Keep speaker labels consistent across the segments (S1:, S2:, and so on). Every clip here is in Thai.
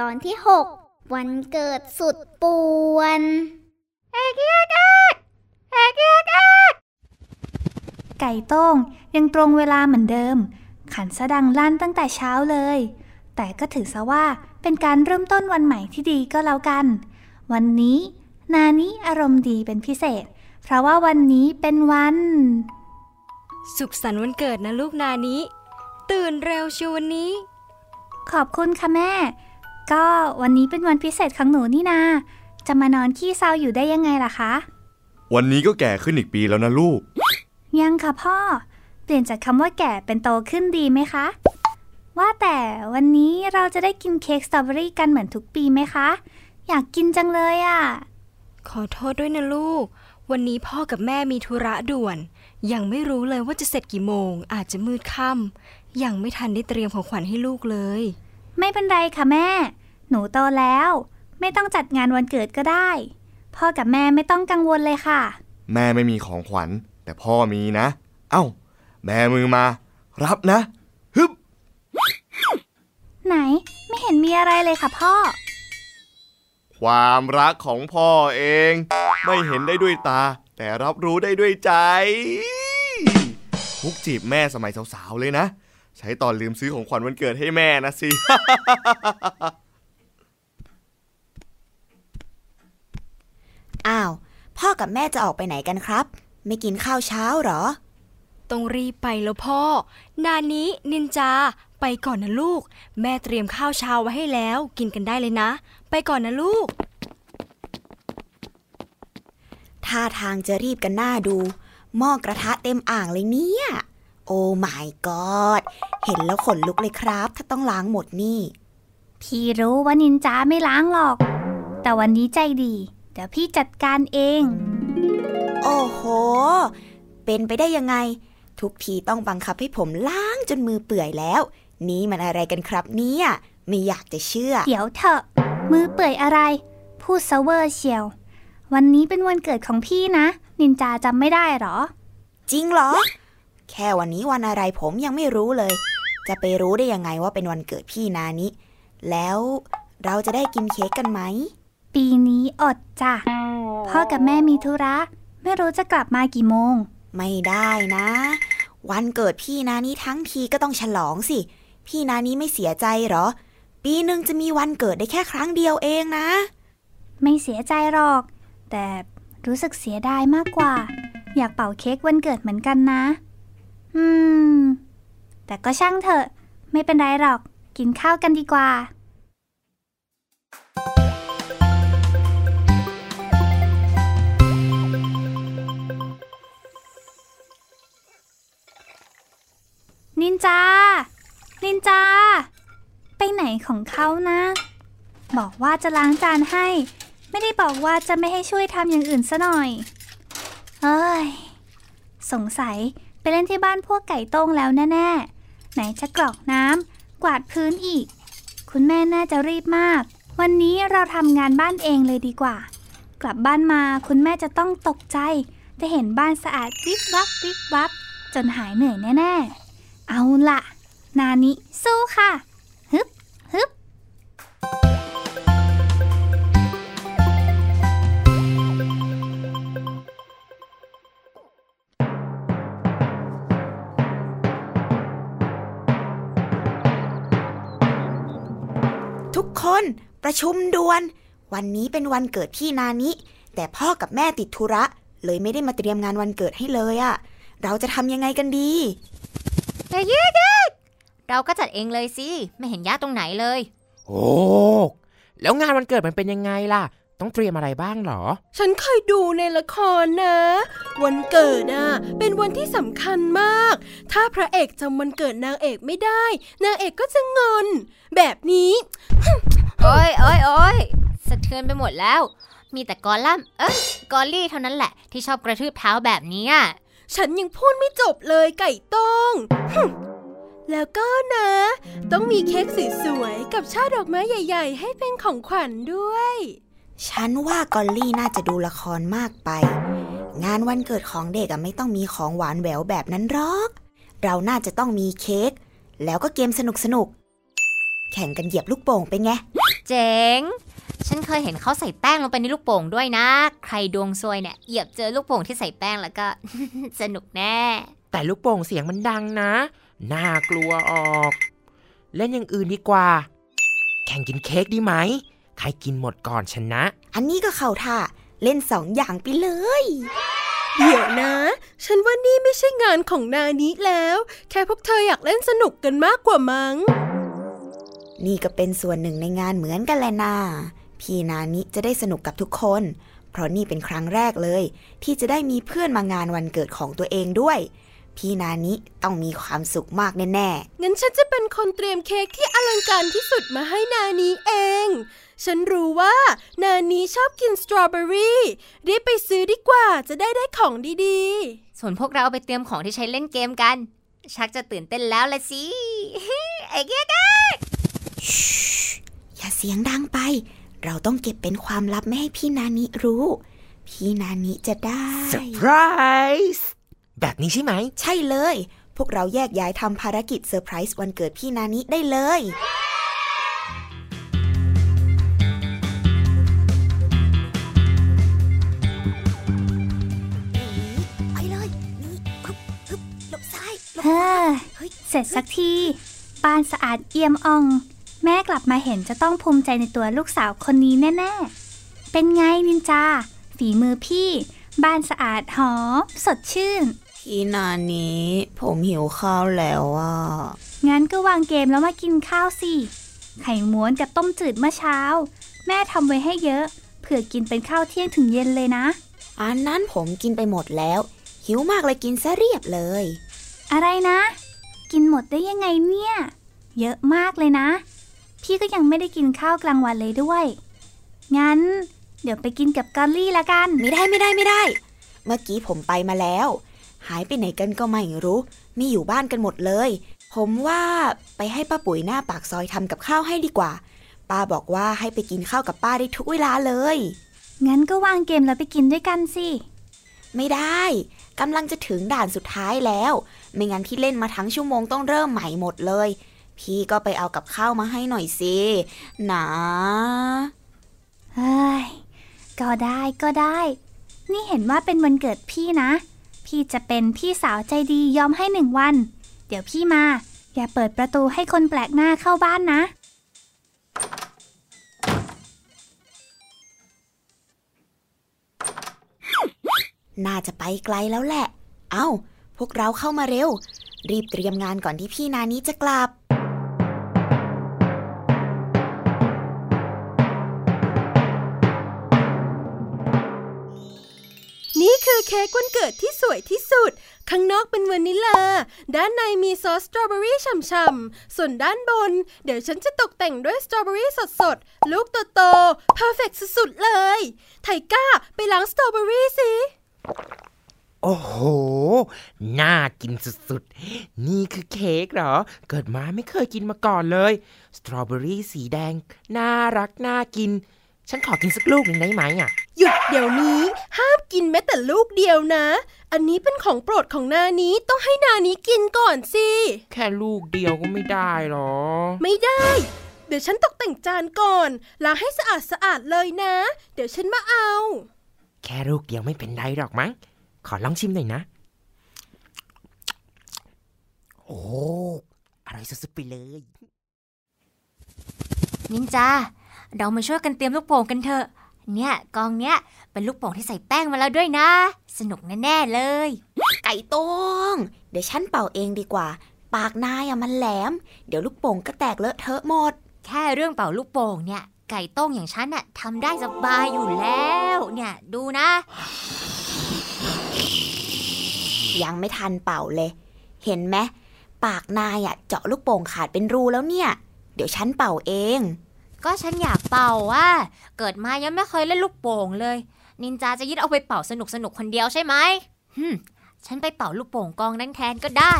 S1: ตอนที่ 6 วันเกิดสุดป่วนเอกเอกเอกเอกเอก
S2: ไก่โต้งยังตรงเวลาเหมือนเดิม ขันสะดังลั่นตั้งแต่เช้าเลย แต่ก็ถือซะว่าเป็นการเริ่มต้นวันใหม่ที่ดีก็แล้วกัน วันนี้ นานี้อารมณ์ดีเป็นพิเศษ เพราะว่าวันนี้เป็นวัน
S3: สุขสันต์วันเกิดนะลูกนานี้ ตื่นเร็วชิววันนี้
S2: ขอบคุณค่ะแม่ ก็วันนี้เป็นวันพิเศษของหนูนี่นา จะมานอนขี้เศร้าอยู่ได้ยังไงล่ะคะ
S4: วันนี้ก็แก่ขึ้นอีกปีแล้วนะลูก
S2: ยังค่ะพ่อ เปลี่ยนจากคำว่าแก่เป็นโตขึ้นดีไหมคะ ว่าแต่วันนี้เราจะได้กินเค้กสตรอเบอรี่กันเหมือนทุกปีไหมคะ อยากกินจังเลยอะ่ะ
S3: ขอโทษด้วยนะลูก วันนี้พ่อกับแม่มีธุระด่วน ยังไม่รู้เลยว่าจะเสร็จกี่โมง อาจจะมืดค่ำยังไม่ทันได้เตรียมของขวัญให้ลูกเลย
S2: ไม่เป็นไรค่ะแม่ หนูโตแล้ว ไม่ต้องจัดงานวันเกิดก็ได้ พ่อกับแม่ไม่ต้องกังวลเลยค่ะ
S4: แม่ไม่มีของขวัญ แต่พ่อมีนะ เอ้าแม่มือมา รับนะ ฮึบ
S2: ไหนไม่เห็นมีอะไรเลยค่ะพ่อ
S4: ความรักของพ่อเอง ไม่เห็นได้ด้วยตา แต่รับรู้ได้ด้วยใจมุกจีบแม่สมัยสาวๆเลยนะ ใช้ตอนลืมซื้อของขวัญวันเกิดให้แม่นะสิ
S5: อ้าว พ่อกับแม่จะออกไปไหนกันครับ ไม่กินข้าวเช้าเหรอ
S3: ต้องรีบไปแล้วพ่อ นานี้นินจา ไปก่อนนะลูก แม่เตรียมข้าวเช้าไว้ให้แล้ว กินกันได้เลยนะ ไปก่อนนะลูก
S5: ท่าทางจะรีบกันหน้าดู หม้อกระทะเต็มอ่างเลยเนี่ย โอ้ my god เห็นแล้วขนลุกเลยครับ ถ้าต้องล้างหมดนี่
S2: พี่รู้ว่านินจาไม่ล้างหรอก แต่วันนี้ใจดีเดี๋ยวพี่จัดการเอง
S5: โอ้โห เป็นไปได้ยังไง ทุกทีต้องบังคับให้ผมล้างจนมือเปื่อยแล้ว นี่มันอะไรกันครับเนี่ยไม่อยากจะเชื่อ
S2: เดี๋ยวเถอะ มือเปื่อยอะไร พูดเซเวอร์เชียว วันนี้เป็นวันเกิดของพี่นะ นินจาจำไม่ได้หรอ
S5: จริงเหรอ แค่วันนี้วันอะไรผมยังไม่รู้เลย จะไปรู้ได้ยังไงว่าเป็นวันเกิดพี่นานิแล้วเราจะได้กินเค้กกันไหม
S2: ปีนี้อดจ้ะ พ่อกับแม่มีธุระ ไม่รู้จะกลับมากี่โมง
S5: ไม่ได้นะ วันเกิดพี่นานิทั้งทีก็ต้องฉลองสิ พี่นานิไม่เสียใจเหรอ ปีหนึ่งจะมีวันเกิดได้แค่ครั้งเดียวเองนะ
S2: ไม่เสียใจหรอก แต่รู้สึกเสียดายมากกว่า อยากเป่าเค้กวันเกิดเหมือนกันนะ อืม แต่ก็ช่างเถอะ ไม่เป็นไรหรอก กินข้าวกันดีกว่า นินจา นินจา ไปไหนของเขานะ บอกว่าจะล้างจานให้ ไม่ได้บอกว่าจะไม่ให้ช่วยทำอย่างอื่นซะหน่อย เอ้ย สงสัยไปเล่นที่บ้านพวกไก่โต้งแล้วแน่ๆ ไหนจะกรอกน้ำกวาดพื้นอีก คุณแม่น่าจะรีบมาก วันนี้เราทำงานบ้านเองเลยดีกว่า กลับบ้านมาคุณแม่จะต้องตกใจได้เห็นบ้านสะอาดวิบวับวิบวับจนหายเหนื่อยแน่ ๆ เอาล่ะนานิสู้ค่ะ ฮึบฮึบ
S5: ทุกคนประชุมด่วน วันนี้เป็นวันเกิดพี่นานิ แต่พ่อกับแม่ติดธุระ เลยไม่ได้มาเตรียมงานวันเกิดให้เลยอะเราจะทำยังไงกันดี
S6: เย้เย้เราก็จัดเองเลยสิ ไม่เห็นยากตรงไหนเลย
S7: โอ้ แล้วงานวันเกิดมันเป็นยังไงล่ะ ต้องเตรียมอะไรบ้างหรอ
S8: ฉันเคยดูในละครนะ วันเกิดน่ะ เป็นวันที่สำคัญมาก ถ้าพระเอกจำวันเกิดนางเอกไม่ได้ นางเอกก็จะงอน แบบนี้
S6: โอ้ยโอ้ยโอ้ยสะเทือนไปหมดแล้ว มีแต่กอลัมน์เอ้ยกอลลี่เท่านั้นแหละที่ชอบกระทืบเท้าแบบเนี้ย
S8: ฉันยังพูดไม่จบเลยไก่ต้งฮึ่มแล้วก็นะ ต้องมีเค้กสวยๆกับช่อดอกไม้ใหญ่ ๆ ให้เป็นของขวัญด้วย
S5: ฉันว่ากอลลี่น่าจะดูละครมากไป งานวันเกิดของเด็กอะไม่ต้องมีของหวานแหววแบบนั้นหรอก เราน่าจะต้องมีเค้กแล้วก็เกมสนุกสนุกๆแข่งกันเหยียบลูกโป่งเป็นไง
S6: เจ๋ง ฉันเคยเห็นเขาใส่แป้งลงไปในลูกโป่งด้วยนะ ใครดวงซวยเนี่ยเหยียบเจอลูกโป่งที่ใส่แป้งแล้วก็ สนุกแน่
S7: แต่ลูกโป่งเสียงมันดังนะ น่ากลัวออก เล่นอย่างอื่นดีกว่า แข่งกินเค้กดีไหม ใครกินหมดก่อนชนะ
S5: อันนี้ก็เข้าท่า เล่นสองอย่างไปเลย
S8: เดี๋ยวนะ ฉันว่านี่ไม่ใช่งานของนานี้แล้ว แค่พวกเธออยากเล่นสนุกกันมากกว่ามั้ง
S5: นี่ก็เป็นส่วนหนึ่งในงานเหมือนกันแหละนา พี่นานิจะได้สนุกกับทุกคน เพราะนี่เป็นครั้งแรกเลย ที่จะได้มีเพื่อนมางานวันเกิดของตัวเองด้วย พี่นานิต้องมีความสุขมากแน่
S8: งั้นฉันจะเป็นคนเตรียมเค้กที่อลังการที่สุดมาให้นานี้เองั้น ฉันรู้ว่า นานิชอบกินสตรอเบอรี่รีบไปซื้อดีกว่าจะได้ได้ของดี
S6: ส่วนพวกเราไปเตรียมของที่ใช้เล่นเกมกัน ชักจะตื่นเต้นแล้วละสิไอ้เกี้ยกะ
S5: ๆชูอย่าเสียงดังไป เราต้องเก็บเป็นความลับไม่ให้พี่นานิรู้ พี่นานิจะได้
S7: เซอร์ไพรส์แบบนี้ใช่ไหม
S5: ใช่เลย พวกเราแยกย้ายทำภารกิจเซอร์ไพรส์วันเกิดพี่นานิได้เลยไปเลยนี่ฮึบฮึบหลบซ้ายหลบ
S2: เฮ้
S5: ขวา
S2: อ
S5: เฮ้ย
S2: เสร็จสักทีบ้านสะอาดเอี่ยมอ่อง แม่กลับมาเห็นจะต้องภูมิใจในตัวลูกสาวคนนี้แน่ๆ เป็นไงนินจา ฝีมือพี่ บ้านสะอาดหอมสดชื่น
S5: พี่นานิผมหิวข้าวแล้วอะ
S2: งั้นก็วางเกมแล้วมากินข้าวสิ ไข่ม้วนกับต้มจืดเมื่อเช้า แม่ทำไว้ให้เยอะ เผื่อกินเป็นข้าวเที่ยงถึงเย็นเลยนะ
S5: อันนั้นผมกินไปหมดแล้ว หิวมากเลยกินซะเรียบเลย
S2: อะไรนะ กินหมดได้ยังไงเนี่ย เยอะมากเลยนะ พี่ก็ยังไม่ได้กินข้าวกลางวันเลยด้วย งั้น เดี๋ยวไปกินกับกอลลี่ละกัน
S5: ไม่ได้ไม่ได้ไม่ได้ เมื่อกี้ผมไปมาแล้ว หายไปไหนกันก็ไม่รู้ ไม่อยู่บ้านกันหมดเลย ผมว่าไปให้ป้าปุ๋ยหน้าปากซอยทำกับข้าวให้ดีกว่า ป้าบอกว่าให้ไปกินข้าวกับป้าได้ทุกเวลาเลย
S2: งั้นก็วางเกมแล้วไปกินด้วยกันสิ
S5: ไม่ได้กำลังจะถึงด่านสุดท้ายแล้ว ไม่งั้นที่เล่นมาทั้งชั่วโมงต้องเริ่มใหม่หมดเลย พี่ก็ไปเอากับข้าวมาให้หน่อยสินะ
S2: เฮ้ยก็ได้ก็ได้ นี่เห็นว่าเป็นวันเกิดพี่นะ พี่จะเป็นพี่สาวใจดียอมให้หนึ่งวัน เดี๋ยวพี่มา อย่าเปิดประตูให้คนแปลกหน้าเข้าบ้านนะ
S5: น่าจะไปไกลแล้วแหละ เอ้า พวกเราเข้ามาเร็ว รีบเตรียมงานก่อนที่พี่นานี้จะกลับ
S8: คือเค้กวันเกิดที่สวยที่สุด ข้างนอกเป็นวานิลลา ด้านในมีซอสสตรอเบอรี่ฉ่ำๆ ส่วนด้านบน เดี๋ยวฉันจะตกแต่งด้วยสตรอเบอรี่สดๆ ลูกโตๆ perfect สุดๆ เลย ไทก้าไปล้างสตรอเบอรี่สิ
S7: โอ้โห น่ากินสุดๆ นี่คือเค้กเหรอ เกิดมาไม่เคยกินมาก่อนเลย สตรอเบอรี่สีแดง น่ารักน่ากิน ฉันขอกินสักลูกหนึ่งได้ไหมอะ
S8: หยุดเดี๋ยวนี้ ห้ามกินแม้แต่ลูกเดียวนะ อันนี้เป็นของโปรดของนานี้ต้องให้นานี้กินก่อนสิ
S7: แค่ลูกเดียวก็ไม่ได้หรอ
S8: ไม่ได้ เดี๋ยวฉันตกแต่งจานก่อนล้างให้สะอาดสะอาดๆเลยนะ เดี๋ยวฉันมาเอา
S7: แค่ลูกเดียวไม่เป็นไรหรอกมั้ง ขอลองชิมหน่อยนะ โอ้อร่อยสุดๆไปเลย
S6: นินจา เรามาช่วยกันเตรียมลูกโป่งกันเถอะ เนี่ยกองเนี้ยเป็นลูกโป่งที่ใส่แป้งมาแล้วด้วยนะ สนุกแน่ๆเลย
S5: ไก่ต้งเดี๋ยวฉันเป่าเองดีกว่า ปากนายอะมันแหลม เดี๋ยวลูกโป่งก็แตกเลอะเทอะหมด
S6: แค่เรื่องเป่าลูกโป่งเนี่ย ไก่ต้งอย่างฉันน่ะทำได้สบายอยู่แล้ว เนี่ย ดูนะ
S5: ยังไม่ทันเป่าเลย เห็นไหมปากนายอะเจาะลูกโป่งขาดเป็นรูแล้วเนี่ย เดี๋ยวฉันเป่าเอง
S6: ก็ฉันอยากเป่าว่า เกิดมายังไม่เคยเล่นลูกโป่งเลย นินจาจะยึดเอาไปเป่าสนุกสนุกๆคนเดียวใช่ไหมฮึมฉันไปเป่าลูกโป่งกองนั้นแทนก็ได้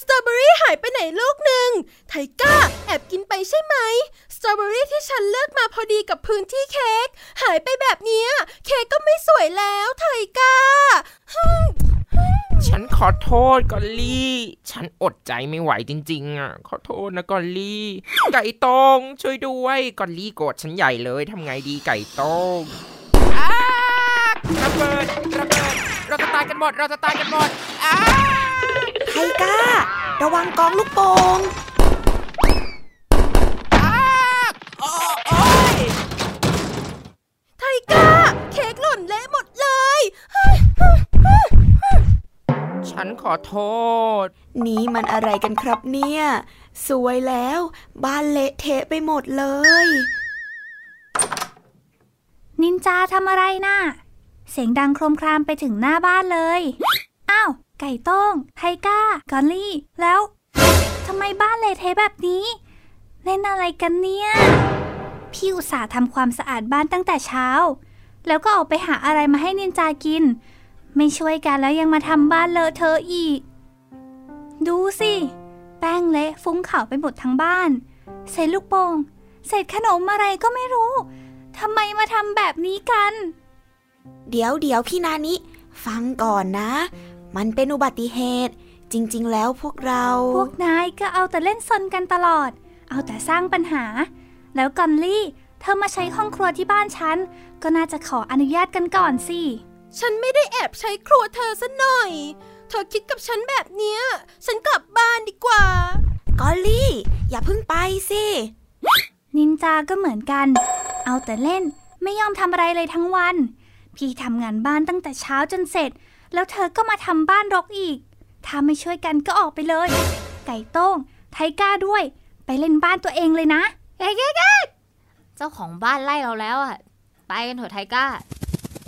S8: สตรอเบอรี่หายไปไหนลูกหนึ่ง ไทก้าแอบกินไปใช่ไหม สตรอเบอรี่ที่ฉันเลือกมาพอดีกับพื้นที่เค้กหายไปแบบเนี้ย เค้กก็ไม่สวยแล้วไทก้า
S7: ฉันขอโทษกอลลี่ ฉันอดใจไม่ไหวจริง ๆอะขอโทษนะกอลลี่ ไก่ตงช่วยด้วยกอลลี่โกรธฉันใหญ่เลยทำไงดีไก่ตงระเบิดระเบิดเราจะตายกันหมด เราจะตายกันหมดอ้า
S5: ไทก้า ระวังกองลูกโป่ง
S7: ฉันขอโทษ
S5: นี่มันอะไรกันครับเนี่ย สวยแล้ว บ้านเละเทะไปหมดเลย
S2: นินจาทำอะไรน่ะ เสียงดังโครมครามไปถึงหน้าบ้านเลย อ้าว ไก่ต้ง ไทก้า กอลลี่ แล้วทำไมบ้านเละเทะแบบนี้ เล่นอะไรกันเนี่ย พี่อุตส่าห์ทำความสะอาดบ้านตั้งแต่เช้า แล้วก็ออกไปหาอะไรมาให้นินจากิน ไม่ช่วยกันแล้วยังมาทำบ้านเลอะเทอะอีก ดูสิ แป้งเละฟุ้งขาวไปหมดทั้งบ้าน เศษลูกโป่งเศษขนมอะไรก็ไม่รู้ทำไมมาทำแบบนี้กัน
S5: เดี๋ยวเดี๋ยวพี่นานิ ฟังก่อนนะ มันเป็นอุบัติเหตุ จริง ๆ แล้วพวกเรา
S2: พวกนายก็เอาแต่เล่นซนกันตลอด เอาแต่สร้างปัญหา แล้วกอนลี่ เธอมาใช้ห้องครัวที่บ้านฉัน ก็น่าจะขออนุญาตกันก่อนสิ
S8: ฉันไม่ได้แอบใช้ครัวเธอซะหน่อย เธอคิดกับฉันแบบเนี้ย ฉันกลับบ้านดีกว่า
S5: กอลลี่ อย่าเพิ่งไปสิ
S2: นินจาก็เหมือนกัน เอาแต่เล่นไม่ยอมทำอะไรเลยทั้งวัน พี่ทำงานบ้านตั้งแต่เช้าจนเสร็จ แล้วเธอก็มาทำบ้านรกอีก ถ้าไม่ช่วยกันก็ออกไปเลย ไก่โต้ง ไทก้าด้วย ไปเล่นบ้านตัวเองเลยนะ
S6: เอ๊ะเอ๊ะเอ๊ะเจ้าของบ้านไล่เราแล้วอะ ไปกันเถอะไทก้า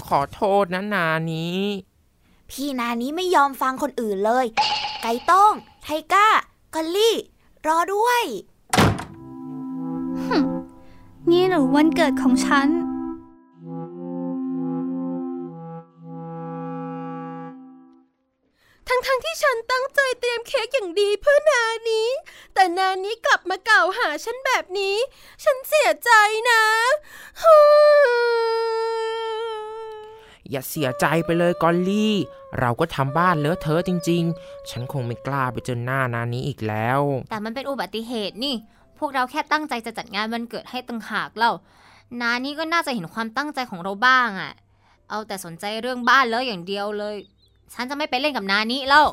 S7: ขอโทษนะนานี้
S5: พี่นานิไม่ยอมฟังคนอื่นเลย ไก่ต้งไทก้ากอลลี่ รอด้วย
S2: นี่หรือวันเกิดของฉัน
S8: ทั้งๆทที่ฉันตั้งใจเตรียมเค้กอย่างดีเพื่อนานี้ แต่นานี้กลับมากล่าวหาฉันแบบนี้ ฉันเสียใจนะ
S7: อย่าเสียใจไปเลยกอลลี่ เราก็ทำบ้านเลอะเทอะจริง ๆ ฉันคงไม่กล้าไปเจอหน้านานี้อีกแล้ว
S6: แต่มันเป็นอุบัติเหตุนี่ พวกเราแค่ตั้งใจจะจัดงานวันเกิดให้ตังหากเล่านานี่ก็น่าจะเห็นความตั้งใจของเราบ้างอะเอาแต่สนใจเรื่องบ้านแล้วอย่างเดียวเลย ฉันจะไม่ไปเล่นกับนานี่แล้ว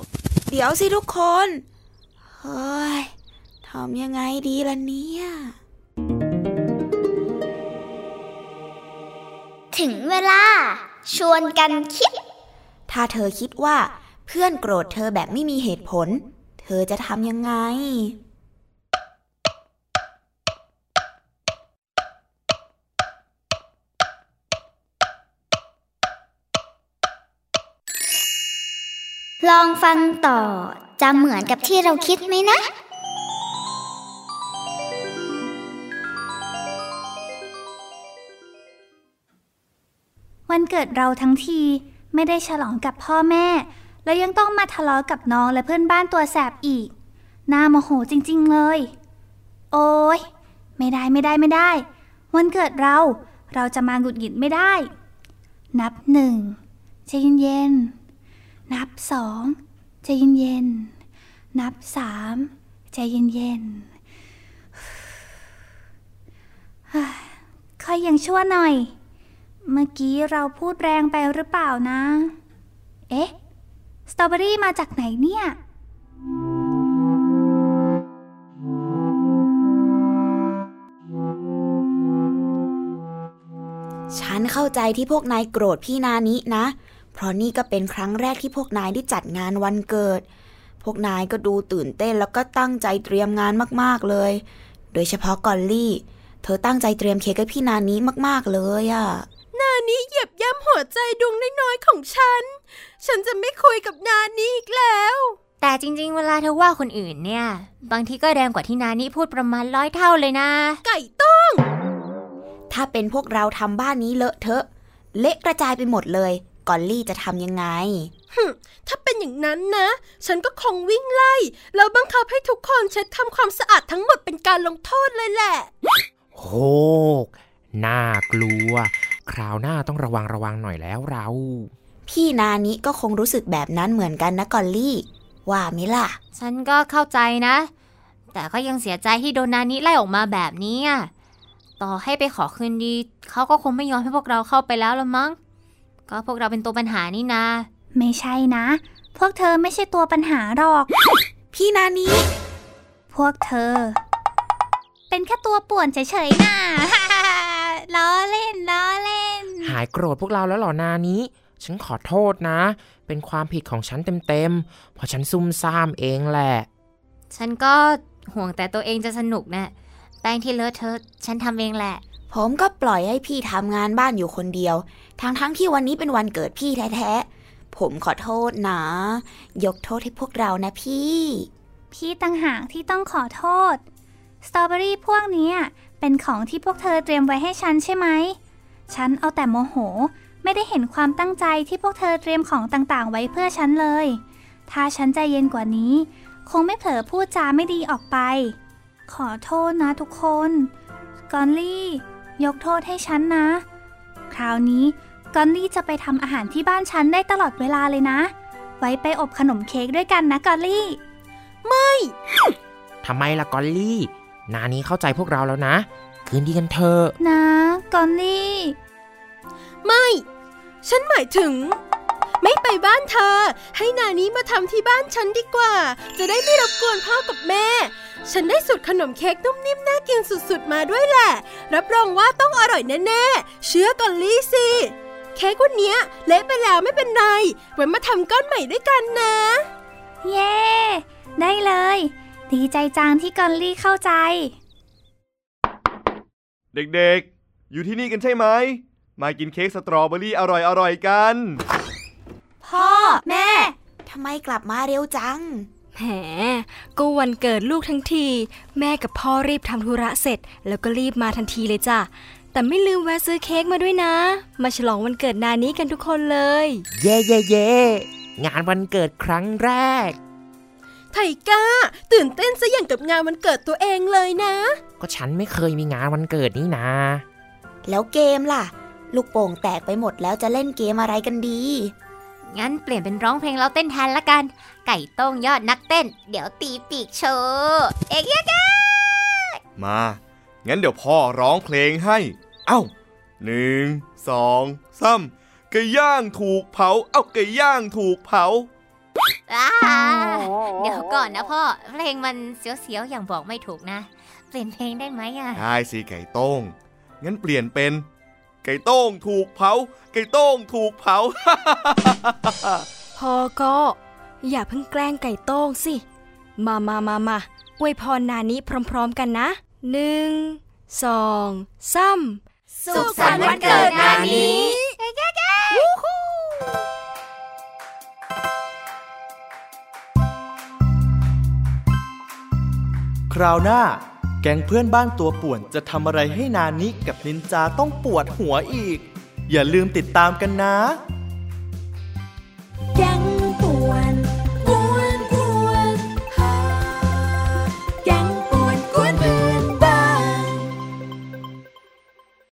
S5: เดี๋ยวสิทุกคน เฮ้ยทำยังไงดีล่ะเนี่ย
S1: ถึงเวลา ชวนกันคิด
S5: ถ้าเธอคิดว่าเพื่อนโกรธเธอแบบไม่มีเหตุผล เธอจะทำยังไง
S1: ลองฟังต่อจะเหมือนกับที่เราคิดไหมนะ
S2: วันเกิดเราทั้งทีไม่ได้ฉลองกับพ่อแม่ แล้วยังต้องมาทะเลาะกับน้องและเพื่อนบ้านตัวแสบอีก น่าโมโหจริงๆเลย โอ้ยไม่ได้ไม่ได้ไม่ได้ วันเกิดเราเราจะมาหงุดหงิดไม่ได้ นับหนึ่งใจเย็นๆนับสองใจเย็นๆนับสามใจเย็นๆค่อยยังชั่วหน่อย เมื่อกี้เราพูดแรงไปหรือเปล่านะ เอ๊ะ สตรอเบอรี่มาจากไหนเนี่ย
S5: ฉันเข้าใจที่พวกนายโกรธพี่นานินะ เพราะนี่ก็เป็นครั้งแรกที่พวกนายได้จัดงานวันเกิด พวกนายก็ดูตื่นเต้นแล้วก็ตั้งใจเตรียมงานมากๆเลย โดยเฉพาะกอลลี่ เธอตั้งใจเตรียมเค้กให้พี่นานี้มากๆเลยอะ
S8: นา นี้เหยียบย่ำหัวใจดวงน้อยๆของฉัน ฉันจะไม่คุยกับนานี้อีกแล้ว
S6: แต่จริงๆ เวลาเธอว่าคนอื่นเนี่ย บางทีก็แรงกว่าที่นานี่พูดประมาณร้อยเท่าเลยนะ
S8: ไก่ต้ม
S5: ถ้าเป็นพวกเราทำบ้านนี้เลอะเทอะ เละกระจายไปหมดเลยกอลลี่จะทำยังไง
S8: ถ้าเป็นอย่างนั้นนะ ฉันก็คงวิ่งไล่ แล้วบังคับให้ทุกคนเช็ดทำความสะอาดทั้งหมดเป็นการลงโทษเลยแหละ
S7: โหกน่ากลัว คราวหน้าต้องระวังระวังหน่อยแล้วเรา
S5: พี่นานิก็คงรู้สึกแบบนั้นเหมือนกันนะกอลลี่ ว่าไหมล่ะ
S6: ฉันก็เข้าใจนะ แต่ก็ยังเสียใจที่โดนนานิไล่ออกมาแบบนี้อะต่อให้ไปขอคืนดี เขาก็คงไม่ยอมให้พวกเราเข้าไปแล้วละมั้ง ก็พวกเราเป็นตัวปัญหานี่นา
S2: ไม่ใช่นะ พวกเธอไม่ใช่ตัวปัญหาหรอก
S5: พี่นานิ
S2: พวกเธอ เป็นแค่ตัวป่วนเฉยๆน่ะล้อเล่นล้อเล่น
S7: หายโกรธพวกเราแล้วเหรอนานี้ ฉันขอโทษนะ เป็นความผิดของฉันเต็มๆเพราะฉันซุ่มซ่ามเองแหละ
S6: ฉันก็ห่วงแต่ตัวเองจะสนุกนะ แป้งที่เลอะเทอะฉันทำเองแหละ
S5: ผมก็ปล่อยให้พี่ทำงานบ้านอยู่คนเดียว ทั้งๆทที่วันนี้เป็นวันเกิดพี่แท้ๆ ผมขอโทษนะ ยกโทษให้พวกเรานะพี่
S2: พี่ตั้งหากที่ต้องขอโทษ สตรอเบอรี่พวกเนี้ยเป็นของที่พวกเธอเตรียมไว้ให้ฉันใช่ไหม ฉันเอาแต่โมโห ไม่ได้เห็นความตั้งใจที่พวกเธอเตรียมของต่างๆ ไว้เพื่อฉันเลย ถ้าฉันใจเย็นกว่านี้ คงไม่เผลอพูดจาไม่ดีออกไป ขอโทษนะทุกคน กอนลี่ ยกโทษให้ฉันนะ คราวนี้กอนลี่จะไปทำอาหารที่บ้านฉันได้ตลอดเวลาเลยนะ ไว้ไปอบขนมเค้กด้วยกันนะกอนลี่ ไม่
S7: ทำไมล่ะกอลลี่ นานี้เข้าใจพวกเราแล้วนะ คืนดีกันเถอะ
S2: นะกอนลี่
S8: ไม่ ฉันหมายถึง ไม่ไปบ้านเธอ ให้นานี้มาทำที่บ้านฉันดีกว่า จะได้ไม่รบกวนพ่อกับแม่ ฉันได้สูตรขนมเค้กนุ่มนิ่มน่ากินสุดๆมาด้วยแหละ รับรองว่าต้องอร่อยแน่ๆ เชื่อกอลลี่สิ เค้กวันเนี้ยเละไปแล้วไม่เป็นไรไว้มาทำก้อนใหม่ด้วยกันนะ
S2: เย้ ได้เลย ดีใจจังที่กอนลี่เข้าใจ
S4: เด็กๆ อยู่ที่นี่กันใช่ไหม มากินเค้กสตรอเบอรี่อร่อยๆกัน
S5: พ่อ แม่ทำไมกลับมาเร็วจัง
S3: แหม ก็วันเกิดลูกทั้งที แม่กับพ่อรีบทำธุระเสร็จ แล้วก็รีบมาทันทีเลยจ้ะ แต่ไม่ลืมแวะซื้อเค้กมาด้วยนะ มาฉลองวันเกิดนานี้กันทุกคนเลย
S7: เย่เย่เย่งานวันเกิดครั้งแรก
S8: ไทก้า ตื่นเต้นซะอย่างกับงานวันเกิดตัวเองเลยนะ
S7: ก็ฉันไม่เคยมีงานวันเกิดนี่นา
S5: แล้วเกมล่ะ ลูกโป่งแตกไปหมดแล้วจะเล่นเกมอะไรกันดี
S6: งั้นเปลี่ยนเป็นร้องเพลงแล้วเต้นแทนละกัน ไก่ต้งยอดนักเต้น เดี๋ยวตีปีกโชว์เอ็กยะ
S4: มา งั้นเดี๋ยวพ่อร้องเพลงให้ เอ้าหนึ่งสองสามไก่ย่างถูกเผา เอ้าไก่ย่างถูกเผา
S6: อ่าเดี๋ยวก่อนนะพ่อ เพลงมันเสียวๆ อย่างบอกไม่ถูกนะเป ลี่ยนเพลงได้ไหมอะ
S4: ได้สิไก่โต้ง งั้นเปลี่ยนเป็น ไก่โต้งถูกเผา ไก่โต้งถูกเผา
S3: พอก็ อย่าเพิ่งแกล้งไก่โต้งสิ มามามามาอวยพรนานี้พร้อมๆกันนะหนึ่งสองสาม
S6: สุขสันต์วันเกิดนานี้
S4: คราวหน้า แก๊งเพื่อนบ้านตัวป่วนจะทำอะไรให้นานิกับนินจาต้องปวดหัวอีก อย่าลืมติดตามกันนะ